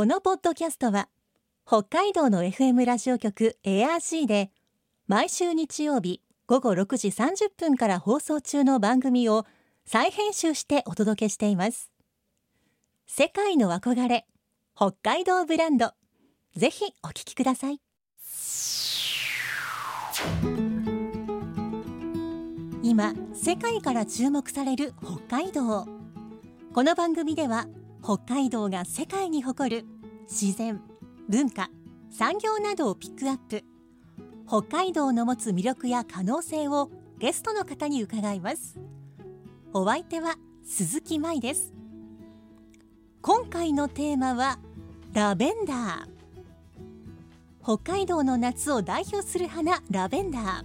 このポッドキャストは北海道の FM ラジオ局 ARC で毎週日曜日午後6時30分から放送中の番組を再編集してお届けしています。世界の憧れ北海道ブランドぜひお聞きください。今世界から注目される北海道。この番組では北海道が世界に誇る自然文化産業などをピックアップ。北海道の持つ魅力や可能性をゲストの方に伺います。お相手は鈴木舞です。今回のテーマはラベンダー。北海道の夏を代表する花ラベンダー。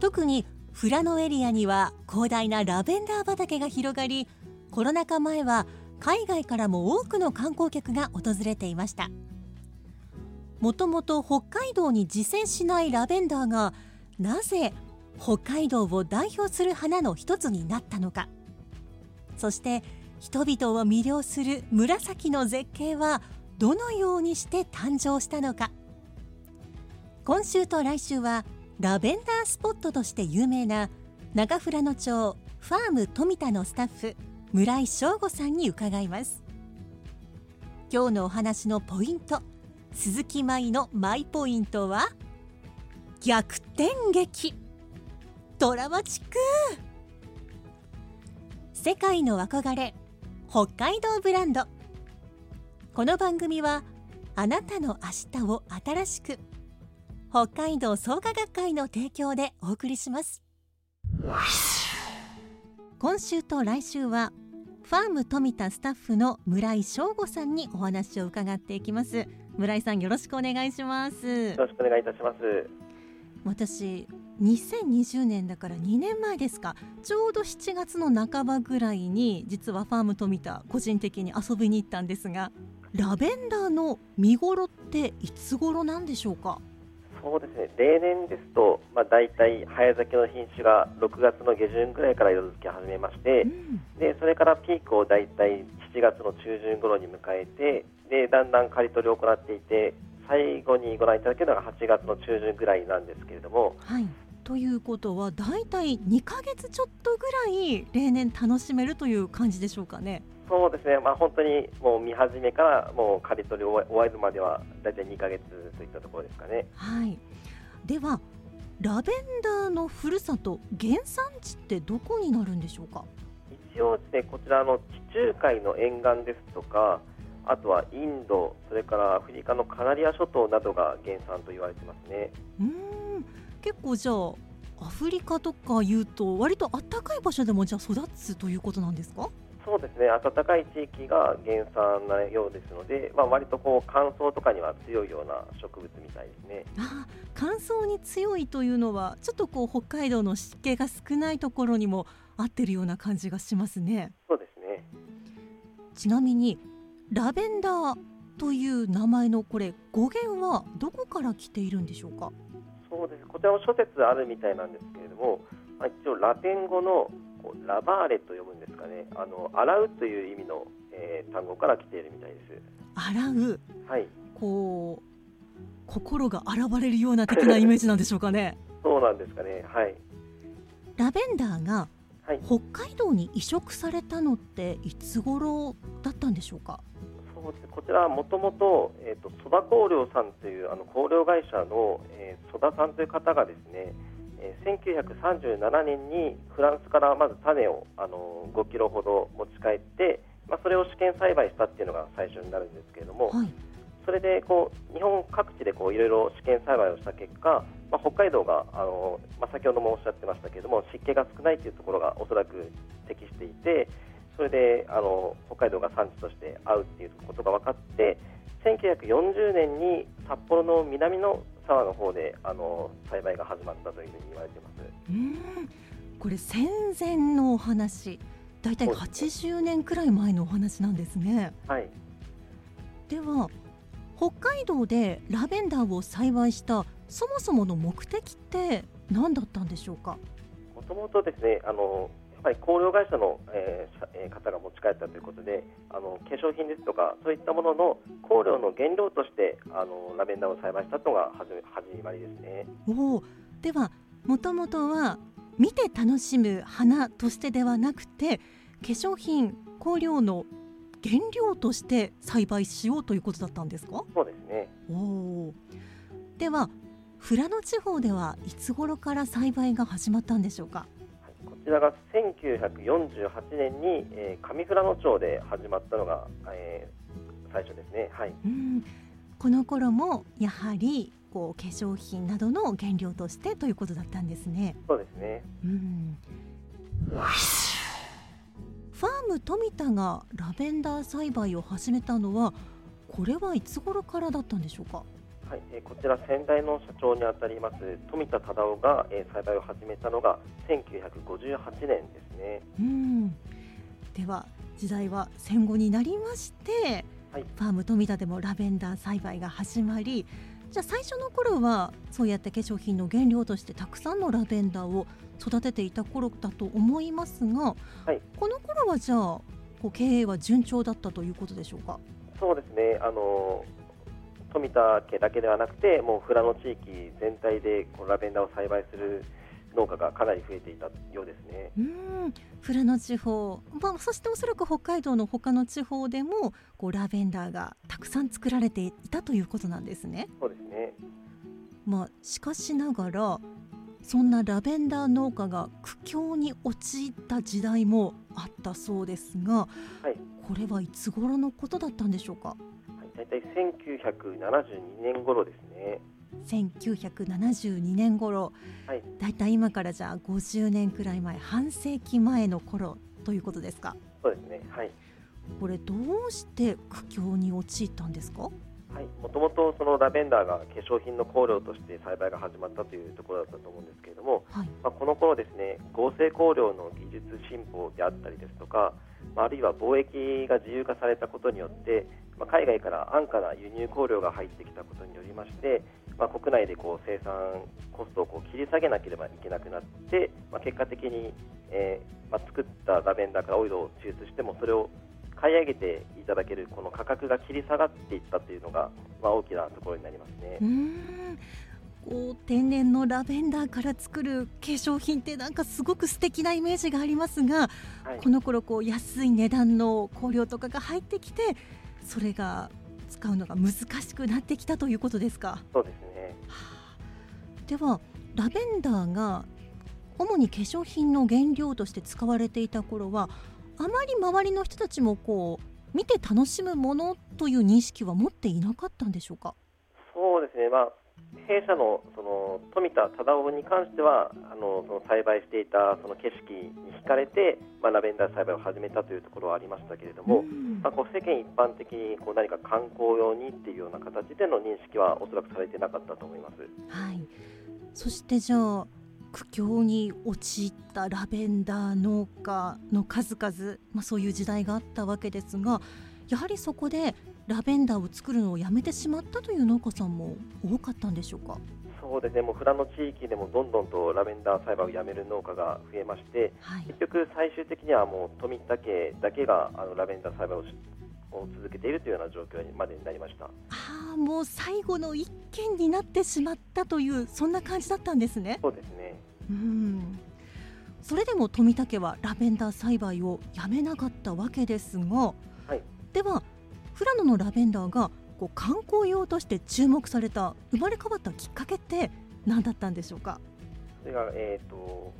特に富良野エリアには広大なラベンダー畑が広がりコロナ禍前は海外からも多くの観光客が訪れていました。もともと北海道に自生しないラベンダーがなぜ北海道を代表する花の一つになったのか。そして人々を魅了する紫の絶景はどのようにして誕生したのか。今週と来週はラベンダースポットとして有名な中富良野町ファーム富田のスタッフ。村井翔吾さんに伺います。今日のお話のポイント鈴木舞のマイポイントは逆転劇。ドラマチック。世界の憧れ北海道ブランド。この番組はあなたの明日を新しく北海道創価学会の提供でお送りします。今週と来週はファーム富田スタッフの村井翔吾さんにお話を伺っていきます。村井さんよろしくお願いします。よろしくお願いいたします。私2020年だから2年前ですか。ちょうど7月の半ばぐらいに実はファーム富田個人的に遊びに行ったんですがラベンダーの見頃っていつ頃なんでしょうか？そうですね例年ですと、まあ、大体早咲きの品種が6月の下旬ぐらいから色づき始めまして、うん、でそれからピークを大体7月の中旬頃に迎えてでだんだん刈り取りを行っていて最後にご覧いただけるのが8月の中旬ぐらいなんですけれども。はいということは大体2か月ちょっとぐらい例年楽しめるという感じでしょうかね。そうですね、まあ、本当にもう見始めからもう刈り取り終わるまでは大体2か月といったところですかね。はい、ではラベンダーのふるさと原産地ってどこになるんでしょうか？一応ですねこちらの地中海の沿岸ですとかあとはインドそれからアフリカのカナリア諸島などが原産と言われてますね。うん。結構じゃあアフリカとかいうと割と暖かい場所でもじゃあ育つということなんですか？そうですね。暖かい地域が原産なようですので、まあ、割とこう乾燥とかには強いような植物みたいですね。あ乾燥に強いというのはちょっとこう北海道の湿気が少ないところにも合ってるような感じがしますね。そうですね。ちなみにラベンダーという名前のこれ語源はどこから来ているんでしょうか？そうです。こちらも諸説あるみたいなんですけれども、まあ、一応ラテン語のこうラバーレと読むんですかねあの洗うという意味の、えー、単語から来ているみたいです。洗う？はい。こう心が洗われるような的なイメージなんでしょうかね。そうなんですかね。はい。ラベンダーが北海道に移植されたのっていつ頃だったんでしょうか？そうですこちらはもともと曽田香料さんというあの香料会社の、えー、曽田さんという方がですねえ1937年にフランスからまず種をあの5キロほど持ち帰って、まあ、それを試験栽培したっていうのが最初になるんですけれども、はい、それでこう日本各地でこういろいろ試験栽培をした結果、まあ、北海道があの、まあ、先ほどもおっしゃってましたけれども湿気が少ないというところがおそらく適していてそれであの北海道が産地として合うっていうことが分かって1940年に札幌の南の沢の方であの栽培が始まったというふうに言われています。うん。これ戦前のお話。だいたい80年くらい前のお話なんですね。はい、では北海道でラベンダーを栽培したそもそもの目的って何だったんでしょうか？もともとですねあのぱり香料会社の、えー、方が持ち帰ったということであの化粧品ですとかそういったものの香料の原料としてあのラベンダーを栽培したのが始まりですね。おではもともとは見て楽しむ花としてではなくて化粧品香料の原料として栽培しようということだったんですか？そうですね。おでは富良野地方ではいつ頃から栽培が始まったんでしょうか？こちらが1948年に、えー、上富良野町で始まったのが、えー、最初ですね、はい、うん。この頃もやはりこう化粧品などの原料としてということだったんですね。そうですね、うん。ファーム富田がラベンダー栽培を始めたのはこれはいつ頃からだったんでしょうか？はい、えこちら先代の社長にあたります富田忠夫が、え栽培を始めたのが1958年ですね。うん。では時代は戦後になりまして、はい、ファーム富田でもラベンダー栽培が始まりじゃあ最初の頃はそうやって化粧品の原料としてたくさんのラベンダーを育てていた頃だと思いますが、はい、この頃はじゃあこう経営は順調だったということでしょうか？そうですね。あの富田家だけではなくてもう富良野地域全体でこうラベンダーを栽培する農家がかなり増えていたようですね。うん富良野地方、まあ、そしておそらく北海道の他の地方でもこうラベンダーがたくさん作られていたということなんですね。そうですねまあ、しかしながらそんなラベンダー農家が苦境に陥った時代もあったそうですが、はい、これはいつ頃のことだったんでしょうか？はい、大体1972年頃ですね。1972年頃、はい、だいたい今からじゃあ50年くらい前半世紀前の頃ということですか？そうですね。はい。これどうして苦境に陥ったんですか？はい、もともとそのラベンダーが化粧品の香料として栽培が始まったというところだったと思うんですけれども、はい、まあ、この頃ですね合成香料の技術進歩であったりですとか、まあ、あるいは貿易が自由化されたことによって、まあ、海外から安価な輸入香料が入ってきたことによりまして、まあ、国内でこう生産コストをこう切り下げなければいけなくなって、まあ、結果的に、えーまあ、作ったラベンダーからオイルを抽出してもそれを買い上げていただけるこの価格が切り下がっていったというのが、まあ、大きなところになりますね。うんこう天然のラベンダーから作る化粧品ってなんかすごく素敵なイメージがありますが、はい、この頃こう安い値段の香料とかが入ってきてそれが使うのが難しくなってきたということですか？そうですではラベンダーが主に化粧品の原料として使われていた頃はあまり周りの人たちもこう見て楽しむものという認識は持っていなかったんでしょうか？そうですね、まあ、弊社のその富田忠夫に関してはあのその栽培していたその景色に惹かれて、まあ、ラベンダー栽培を始めたというところはありましたけれども、まあ、こう世間一般的にこう何か観光用にっていうような形での認識はおそらくされてなかったと思います。はいそしてじゃあ苦境に陥ったラベンダー農家の数々、まあ、そういう時代があったわけですがやはりそこでラベンダーを作るのをやめてしまったという農家さんも多かったんでしょうか？そうですね。もう富良野地域でもどんどんとラベンダー栽培をやめる農家が増えまして、はい、結局最終的にはもう富田家だけがあのラベンダー栽培をを続けているというような状況にまでになりました。ああもう最後の一件になってしまったというそんな感じだったんですね。そうですね。うん。それでも富田家はラベンダー栽培をやめなかったわけですが、はい、では富良野のラベンダーがこう観光用として注目された生まれ変わったきっかけって何だったんでしょうか？それが、えーと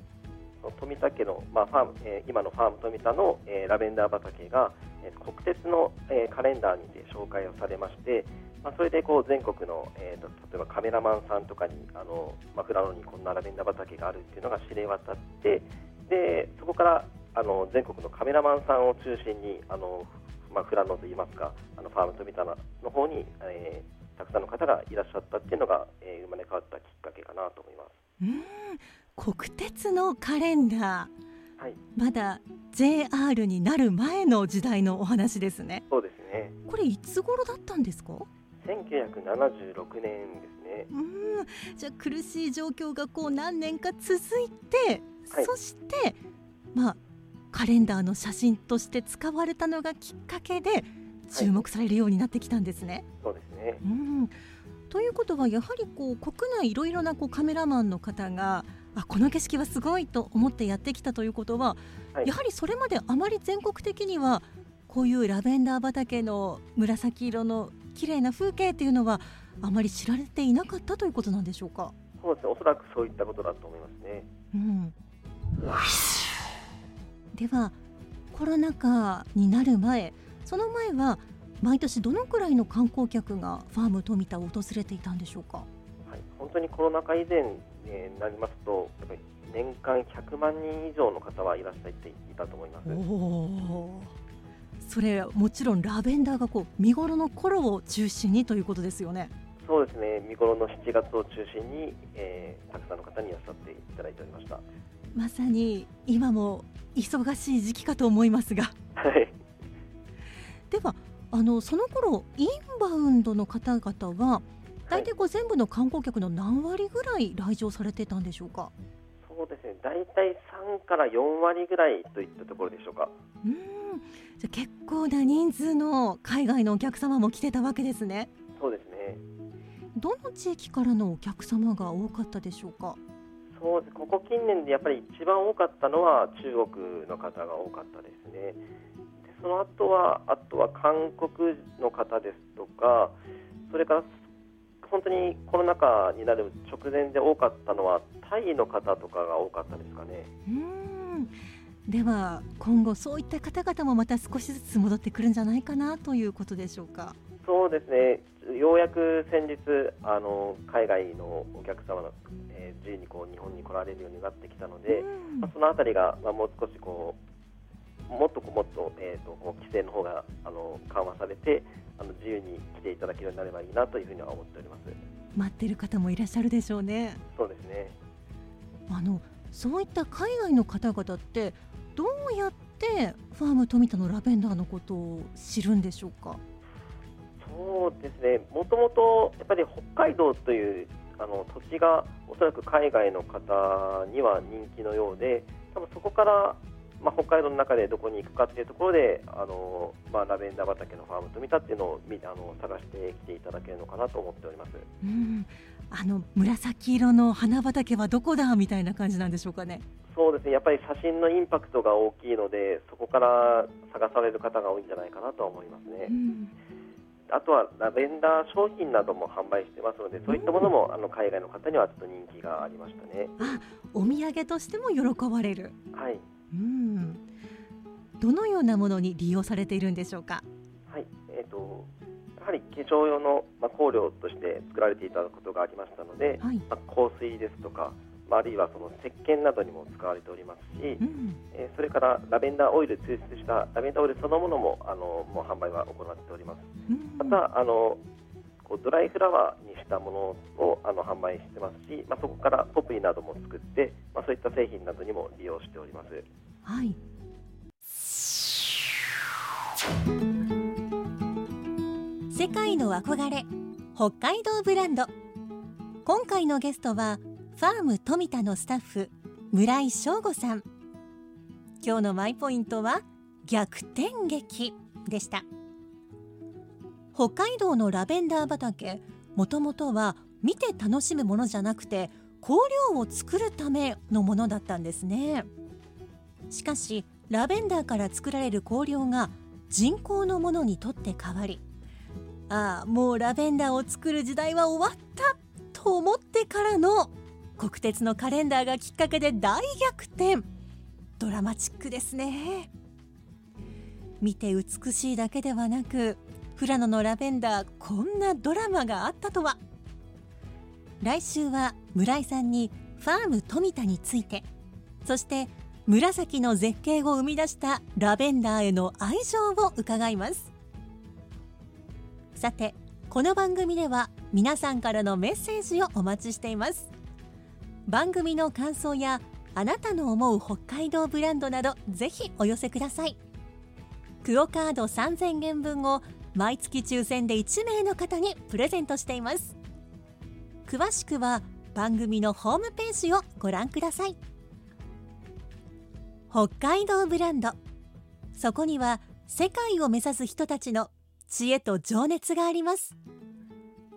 富田家の、まあファームえー、今のファーム富田の、えー、ラベンダー畑が、えー、国鉄の、えー、カレンダーにて紹介をされまして、まあ、それでこう全国の、えーと、例えばカメラマンさんとかにあの、まあ、富良野にこんなラベンダー畑があるっていうのが知れ渡ってでそこからあの全国のカメラマンさんを中心にあの、まあ、富良野といいますかあのファーム富田の方に、えー、たくさんの方がいらっしゃったっていうのが、えー、生まれ変わったきっかけかなと思います。うん国鉄のカレンダー、はい、まだ JR になる前の時代のお話ですね。そうですね。これいつ頃だったんですか？1976年ですね。うん、じゃあ苦しい状況がこう何年か続いて、はい、そしてまあカレンダーの写真として使われたのがきっかけで注目されるようになってきたんですね。そうですねうんということはやはりこう国内いろいろなこうカメラマンの方があこの景色はすごいと思ってやってきたということは、はい、やはりそれまであまり全国的にはこういうラベンダー畑の紫色の綺麗な風景っていうのはあまり知られていなかったということなんでしょうか？そうですね、おそらくそういったことだと思いますね。うん、ではコロナ禍になる前その前は毎年どのくらいの観光客がファーム富田を訪れていたんでしょうか、はい、本当にコロナ禍以前になりますとやっぱり年間100万人以上の方はいらっしゃっていたと思います。それもちろんラベンダーがこう見頃の頃を中心にということですよね。そうですね。見頃の7月を中心に、えー、たくさんの方にいらっしゃっていただいておりましたまさに今も忙しい時期かと思いますが。はい。ではあのその頃インバウンドの方々は大体こう全部の観光客の何割ぐらい来場されてたんでしょうか？そうですね。大体3から4割ぐらいといったところでしょうか。うん。じゃ結構な人数の海外のお客様も来てたわけですね。そうですね。どの地域からのお客様が多かったでしょうか？そうですここ近年でやっぱり一番多かったのは中国の方が多かったですねでその後はあとは韓国の方ですとかそれから本当にコロナ禍になる直前で多かったのはタイの方とかが多かったですかね。うんでは今後そういった方々もまた少しずつ戻ってくるんじゃないかなということでしょうか。そうですね。ようやく先日あの海外のお客様の、えー、自由にこう日本に来られるようになってきたので、まあ、そのあたりが、まあ、もう少しこうもっともっと,、えーと、規制の方があの緩和されてあの自由に来ていただけるようになればいいなというふうには思っております。待ってる方もいらっしゃるでしょうね。そうですね。あのそういった海外の方々ってどうやってファーム富田のラベンダーのことを知るんでしょうか？そうですね。もともとやっぱり北海道というあの土地がおそらく海外の方には人気のようで多分そこからまあ、北海道の中でどこに行くかっていうところであの、まあ、ラベンダー畑のファームと見たっていうのをあの探してきていただけるのかなと思っております、うん、あの紫色の花畑はどこだみたいな感じなんでしょうかね。そうですね。やっぱり写真のインパクトが大きいのでそこから探される方が多いんじゃないかなと思いますね。うんあとはラベンダー商品なども販売してますので、そういったものもあの海外の方にはちょっと人気がありましたね。あ、お土産としても喜ばれる。はい。うんどのようなものに利用されているんでしょうか？はい、えっ、ー、とやはり化粧用のまあ香料として作られていたことがありましたので、はい、まあ、香水ですとか、まあ、あるいはその石鹸などにも使われておりますし、うん、えー、それからラベンダーオイル抽出したラベンダーオイルそのものもあのもう販売は行っております。うん、またあのこうドライフラワーにしたものをあの販売してますし、まあ、そこからポプリなども作って、まあ、そういった製品などにも利用しております。はい世界の憧れ北海道ブランド今回のゲストはファーム富田のスタッフ村井翔吾さん。今日のマイポイントは逆転劇でした。北海道のラベンダー畑もともとは見て楽しむものじゃなくて香料を作るためのものだったんですね。しかしラベンダーから作られる香料が人工のものにとって変わりああもうラベンダーを作る時代は終わったと思ってからの国鉄のカレンダーがきっかけで大逆転。ドラマチックですね。見て美しいだけではなく富良野のラベンダーこんなドラマがあったとは。来週は村井さんにファーム富田についてそして紫の絶景を生み出したラベンダーへの愛情を伺います。さてこの番組では皆さんからのメッセージをお待ちしています。番組の感想やあなたの思う北海道ブランドなどぜひお寄せください。クオカード3000円分を毎月抽選で1名の方にプレゼントしています。詳しくは番組のホームページをご覧ください。北海道ブランド。そこには世界を目指す人たちの知恵と情熱があります。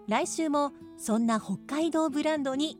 来週もそんな北海道ブランドに